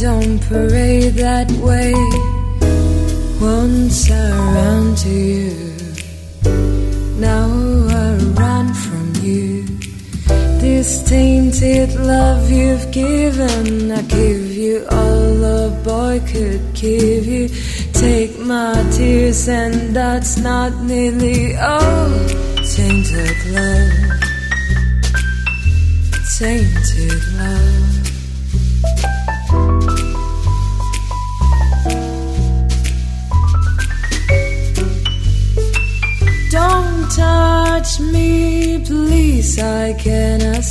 Don't parade that way. Once I ran to you, now I run from you. This tainted love you've given, I give you all a boy could give you. Take my tears, and that's not nearly all. Tainted love, tainted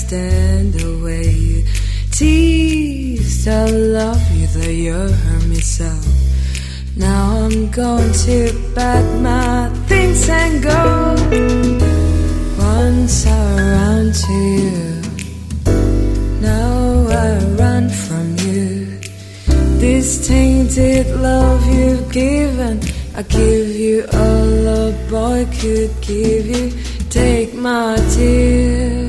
stand the way you tease. I love you, though you hurt me so. Now I'm going to pack my things and go. Once I ran to you, now I run from you. This tainted love you've given, I give you all a boy could give you. Take my tears,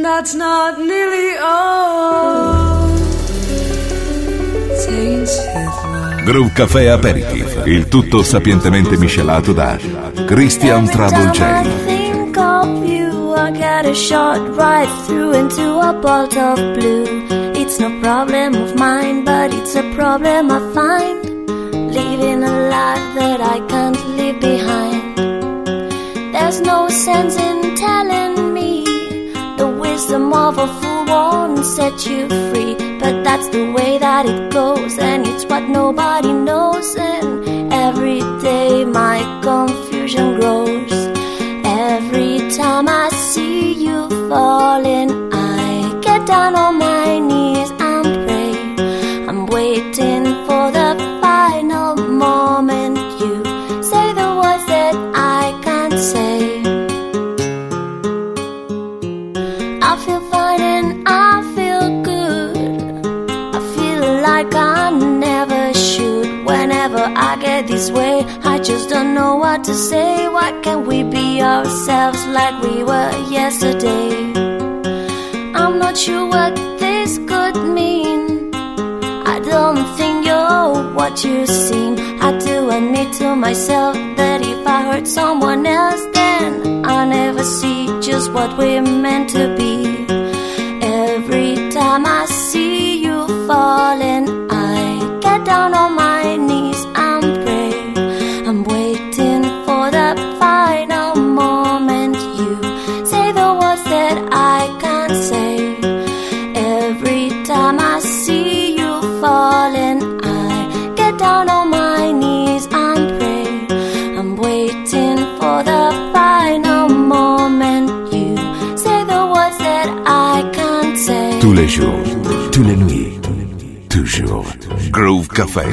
and that's not nearly all. Groove Café Aperitif, il tutto sapientemente miscelato da Christian Trouble J. think of you, I get a shot right through into a bolt of blue. It's no problem of mine, but it's a problem I find. Living a life that I can't leave behind. There's no sense in telling a fool won't set you free. But that's the way that it goes, and it's what nobody knows. And every day my confusion grows. Every time I see you falling, to say. Why can't we be ourselves like we were yesterday? I'm not sure what this could mean. I don't think you're what you seem. I do admit to myself that if I hurt someone else, then I'll never see just what we're meant to be. Every time I see you falling, I get down on my knees café.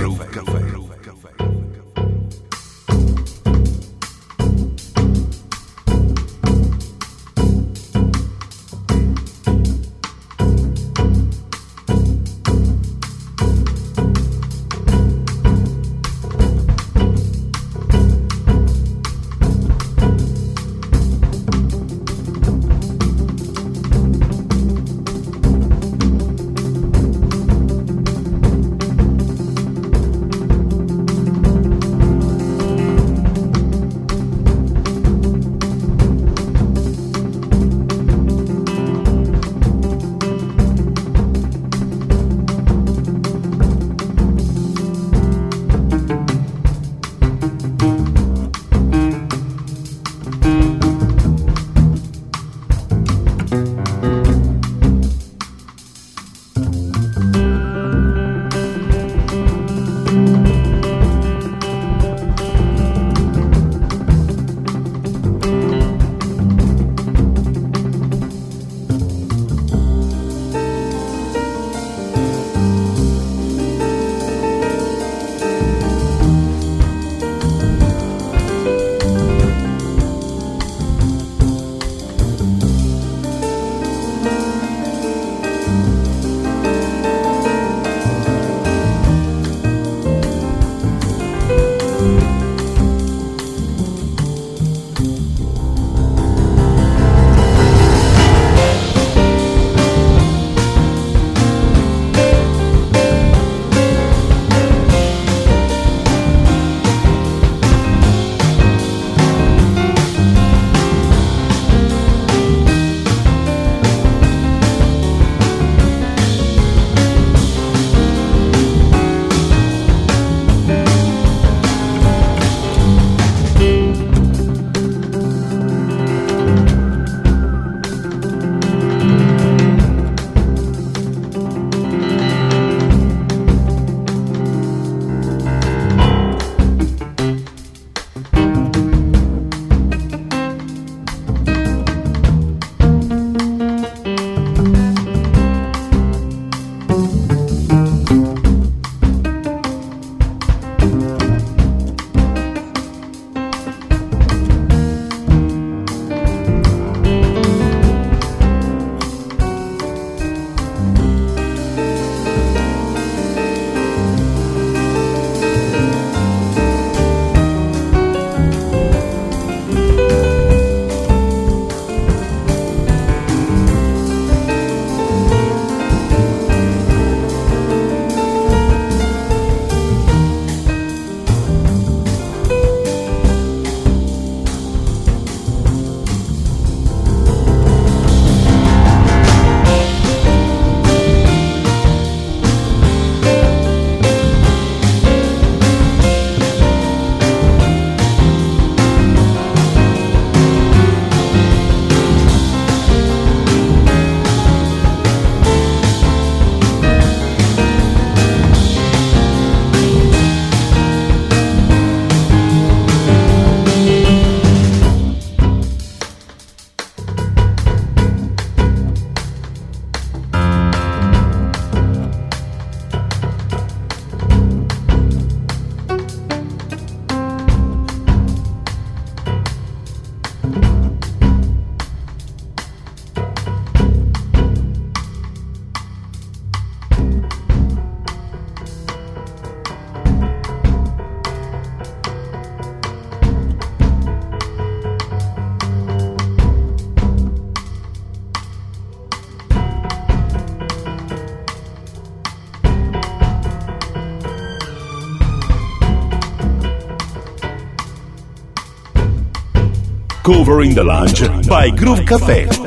Groove. Covering the Lounge by Groove Café.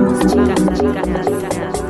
chicas, chicas, chicas.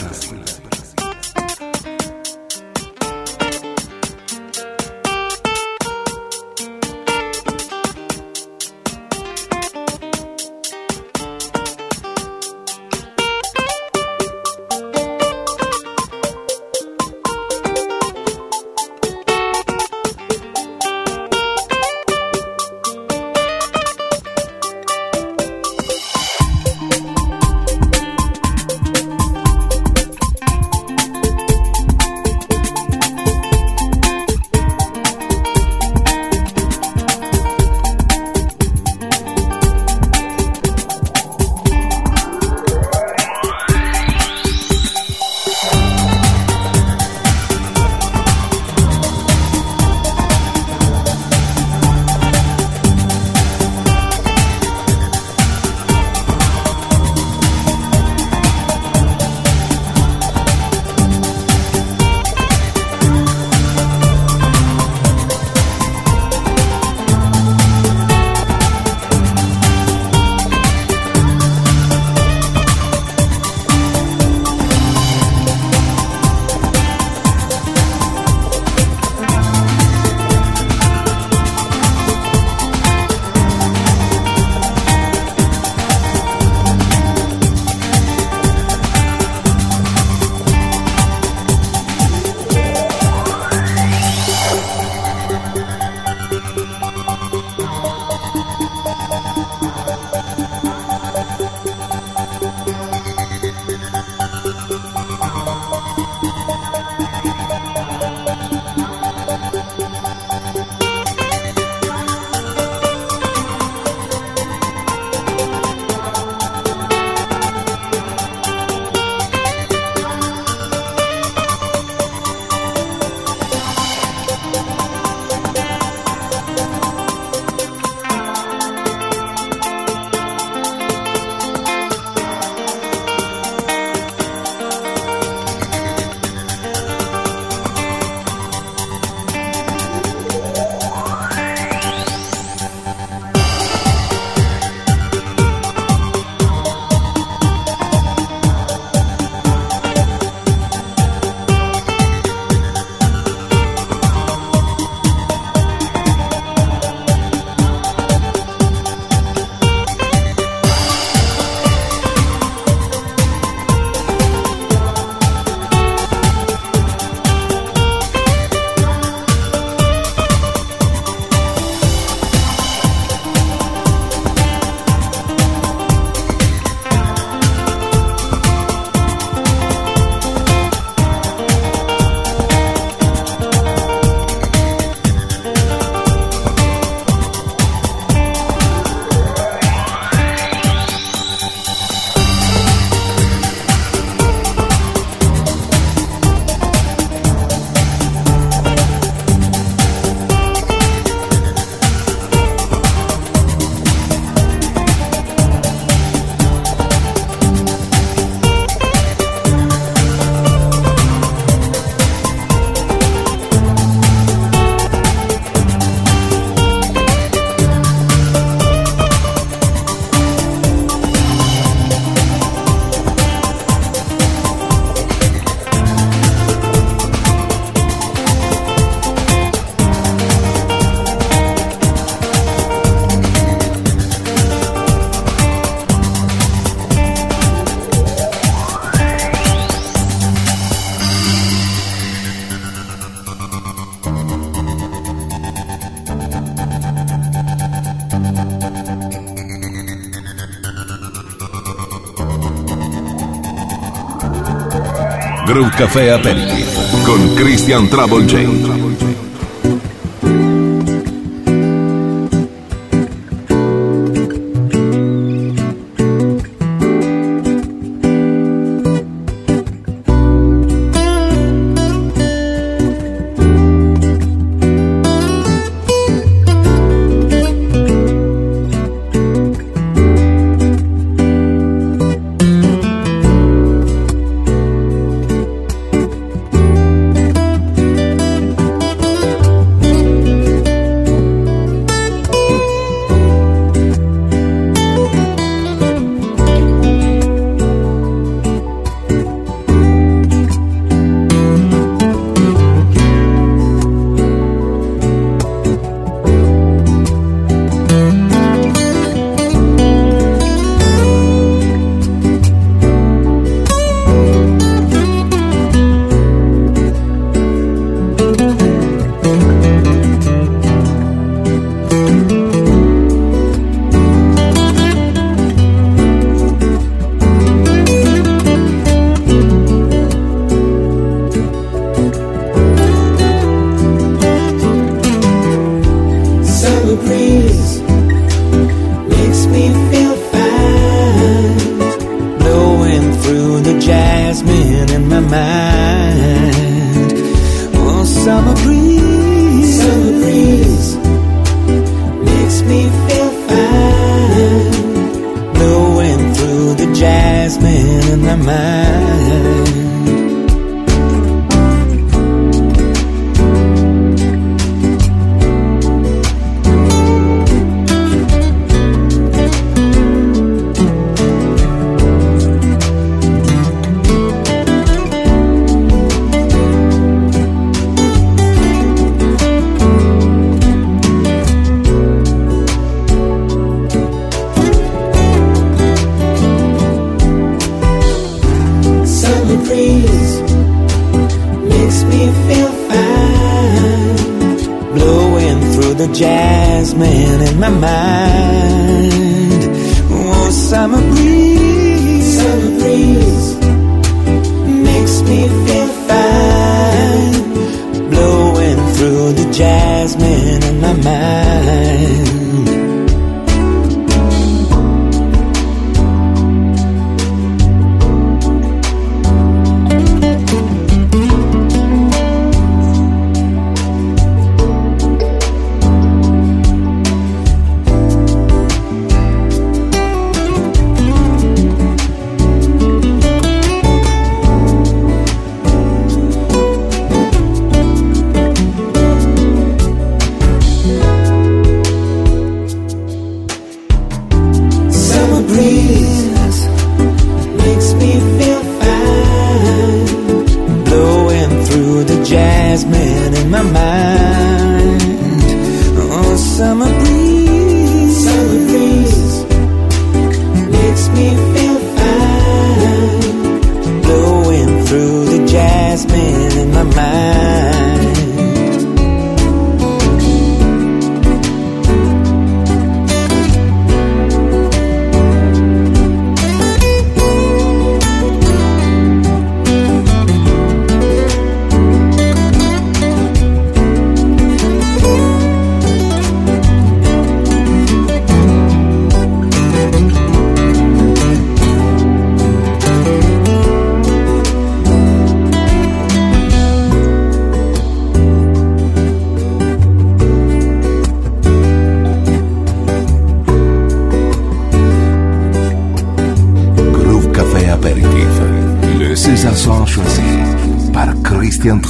Brew Café Aperiti con Christian Trouble Travolgente.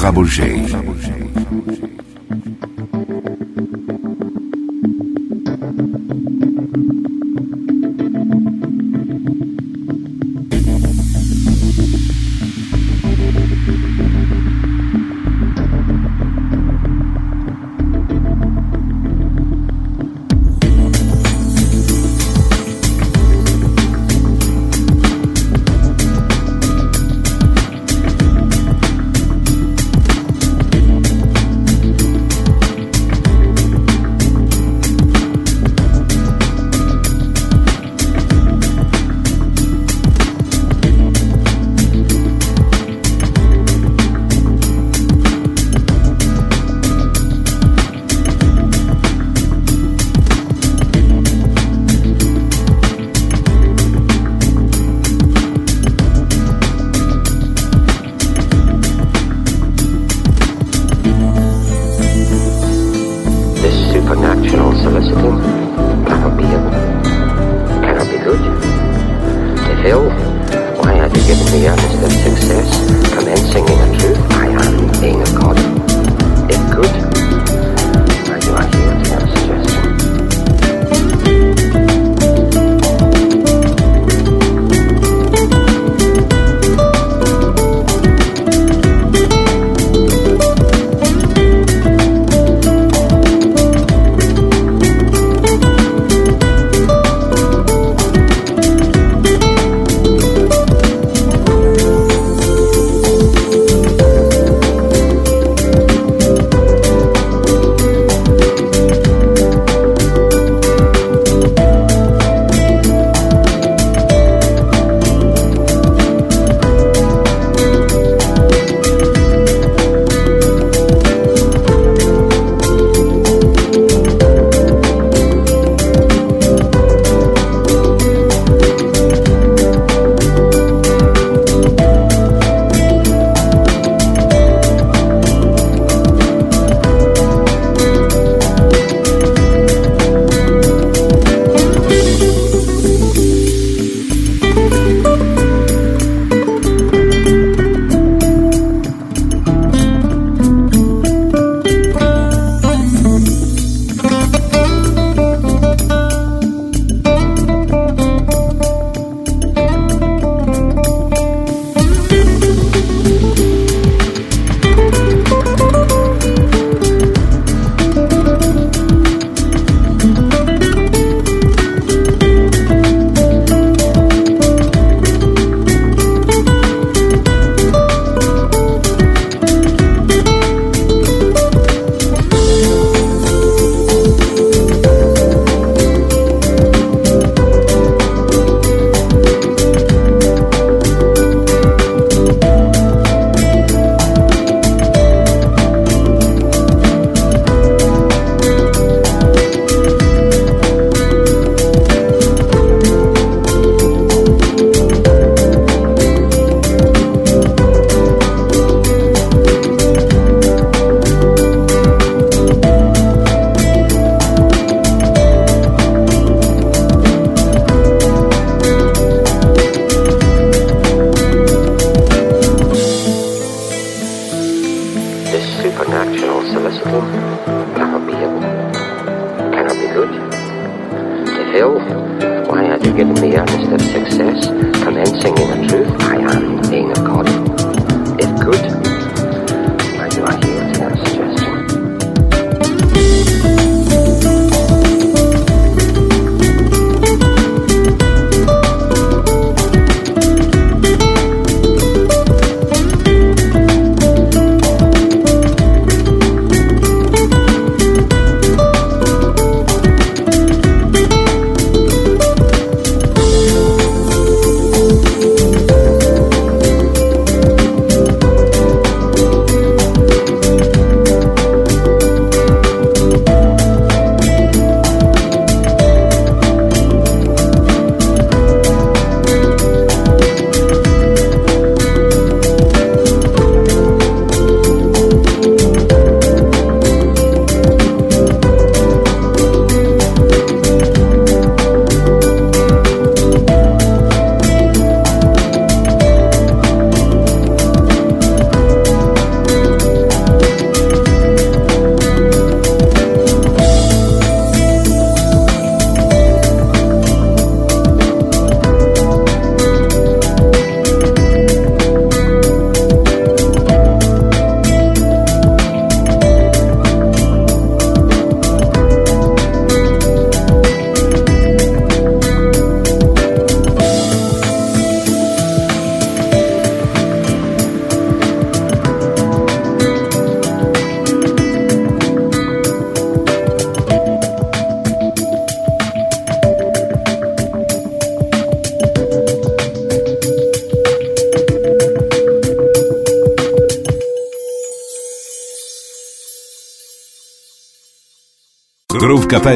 Rabugem.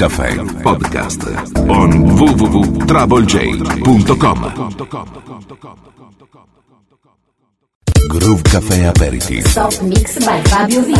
Caffè Podcast on www.troublej.com Groove Cafe Aperiti Soft Mix by Fabio V.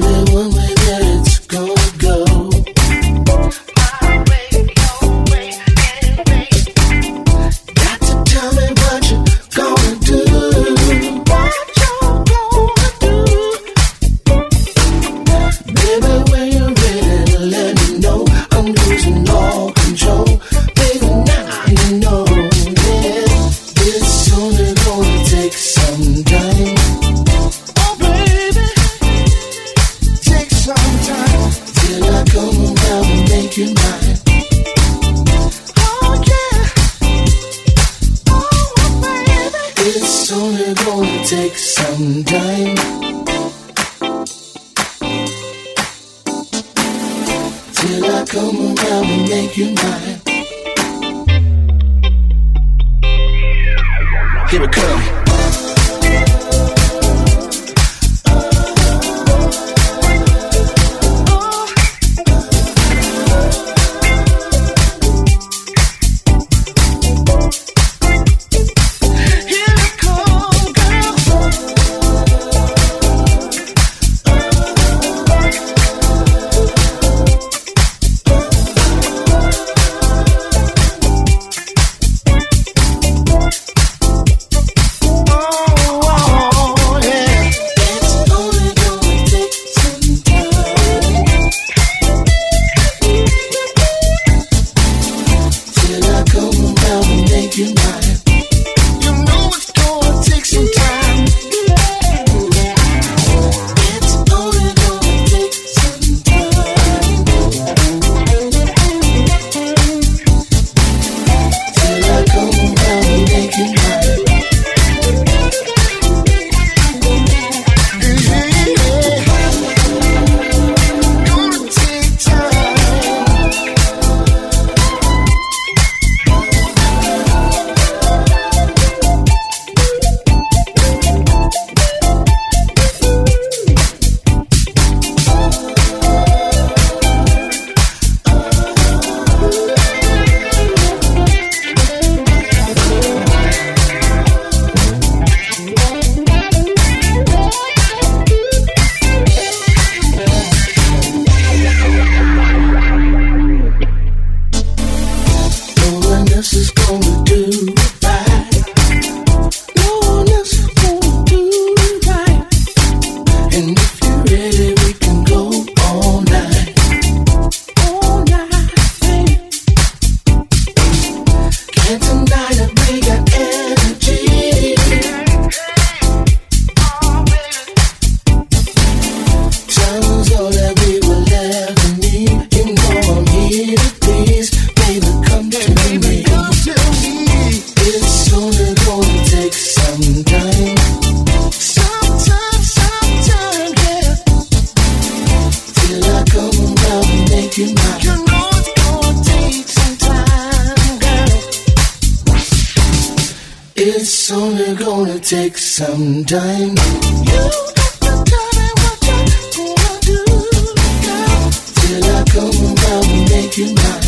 You. It's only gonna take some time. You Till I come around, make you mine.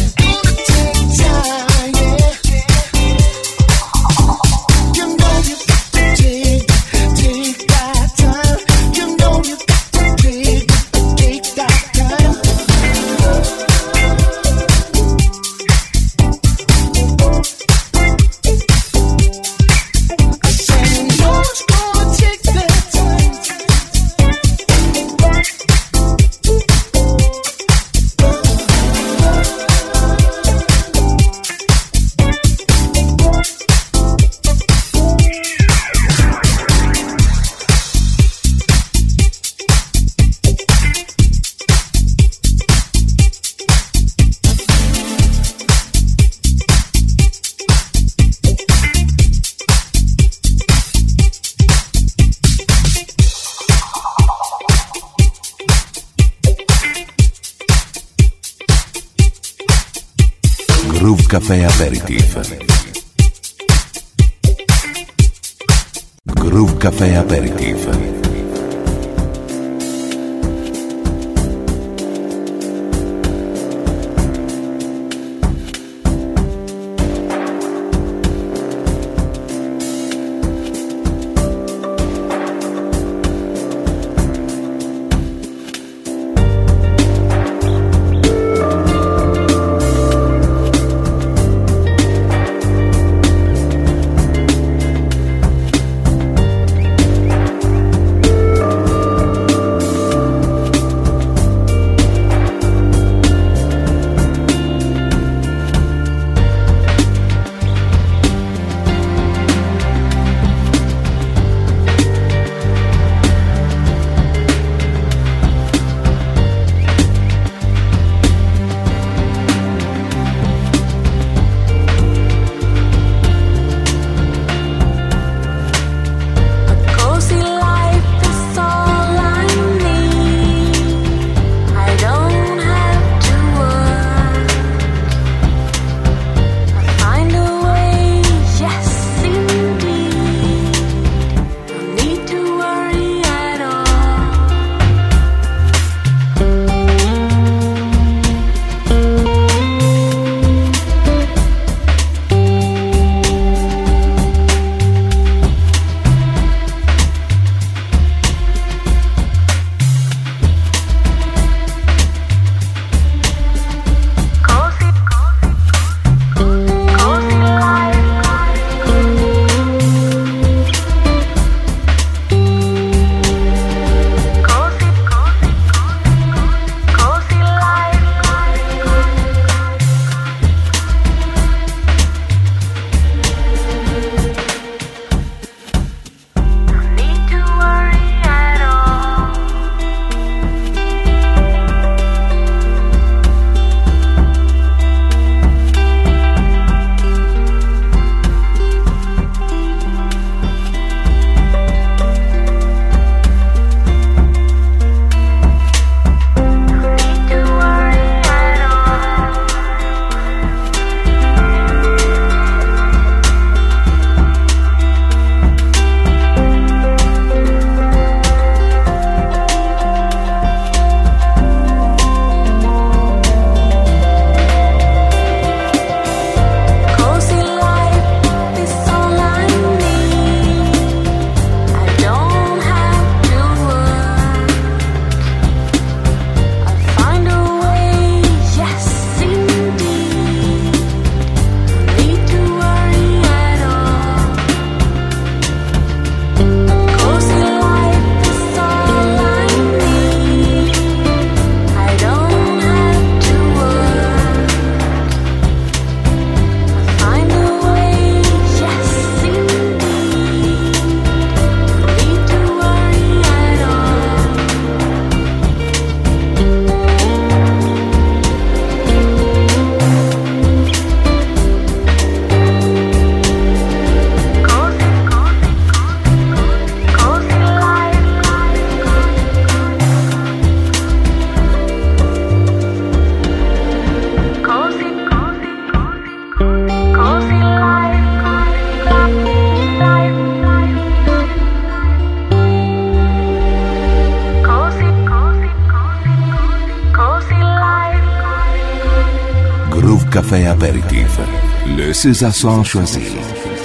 César sont choisis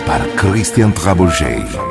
par Christian Traboget.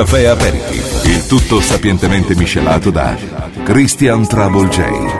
Caffè Aperitif. Il tutto sapientemente miscelato da Christian Trouble J.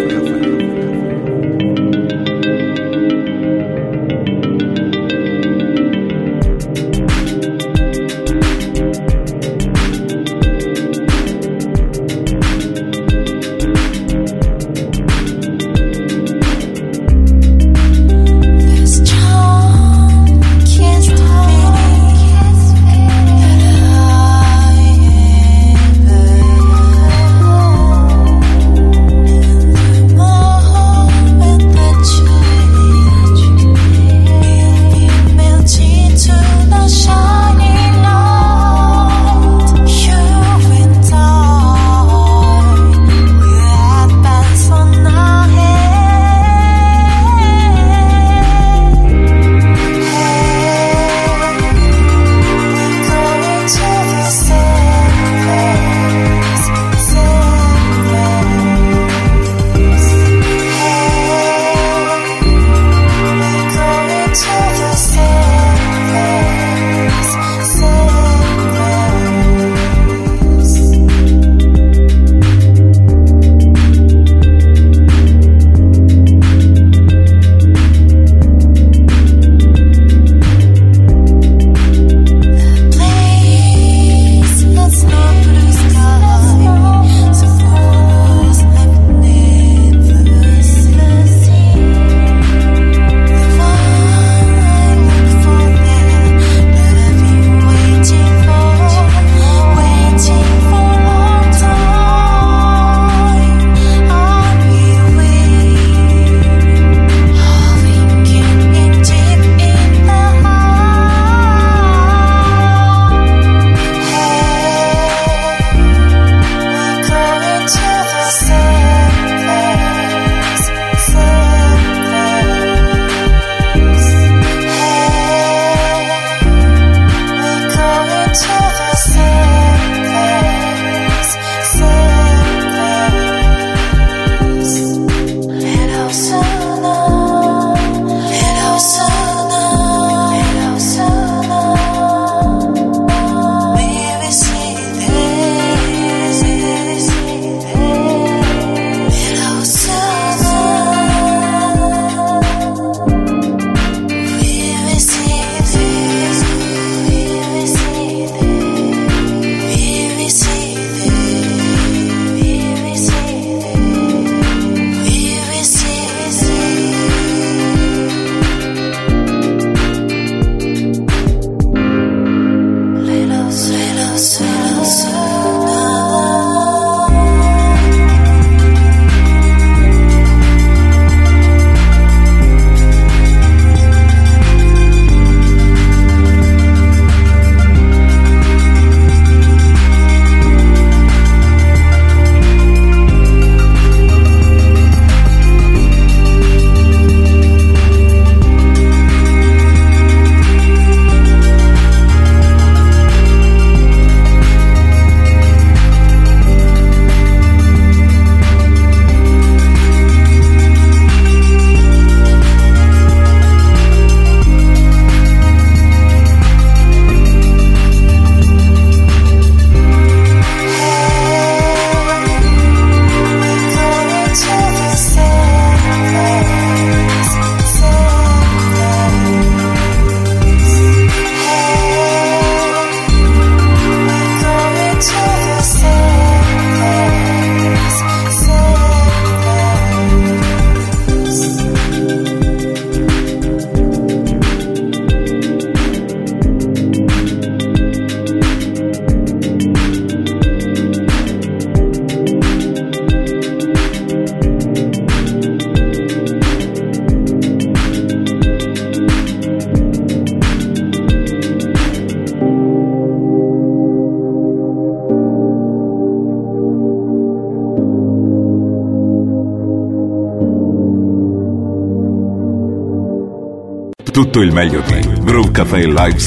Tutto il meglio di Groove Cafe Live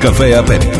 Café Aperic.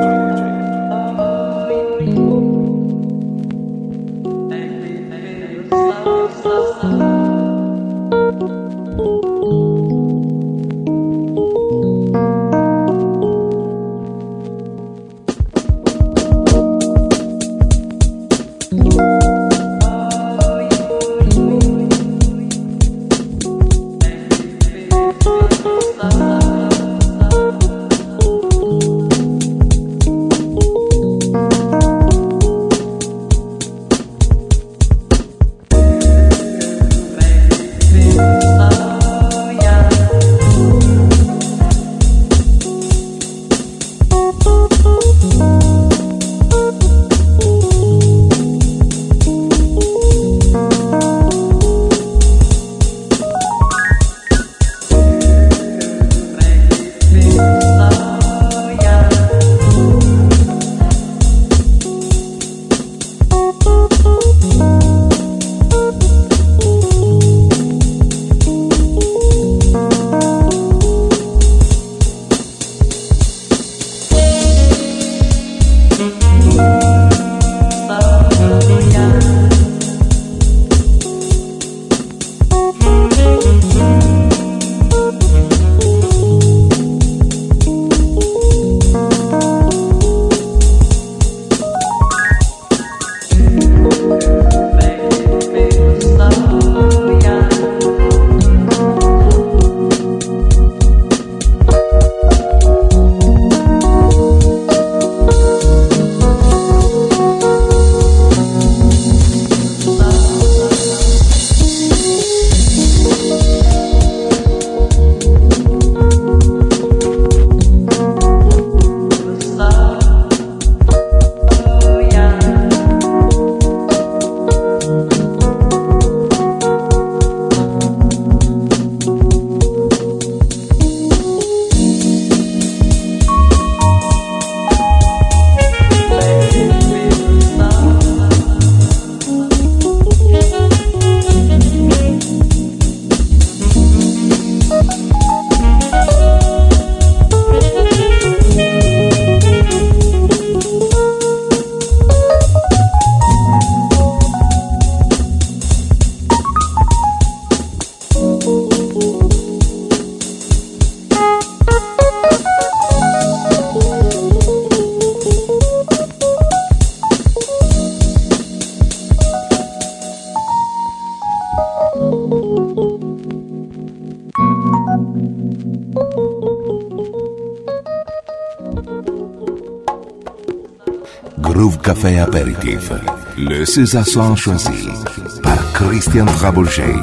César seront choisis par Christian Trabolger.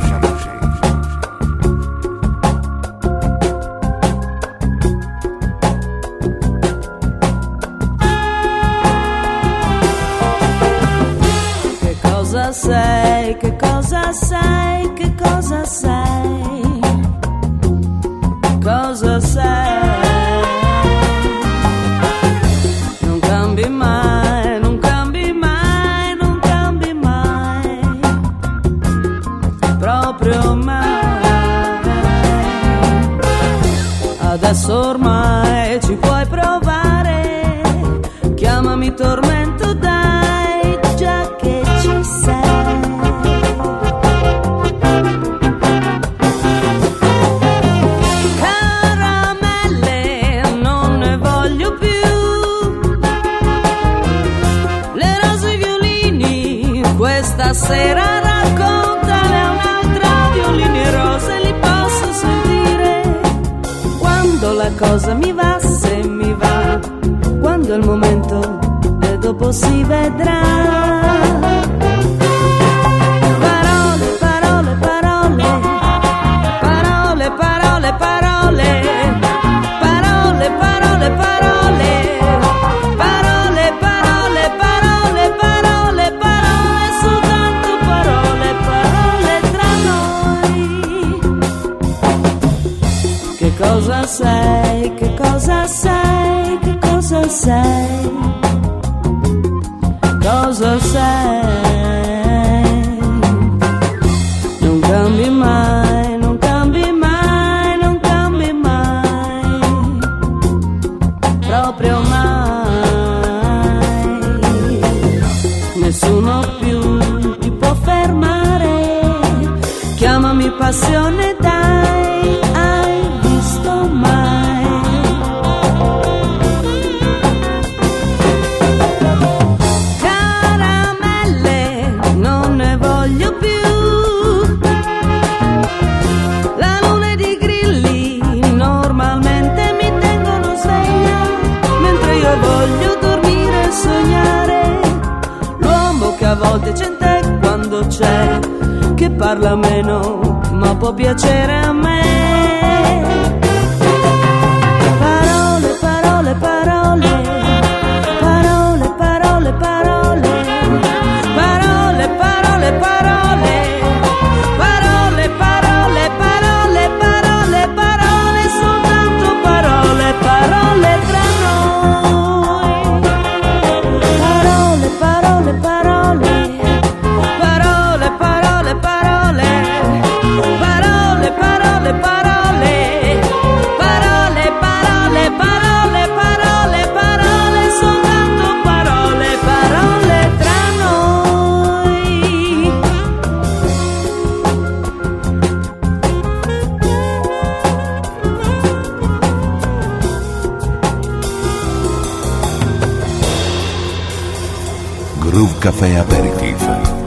Groove Café Aperitif.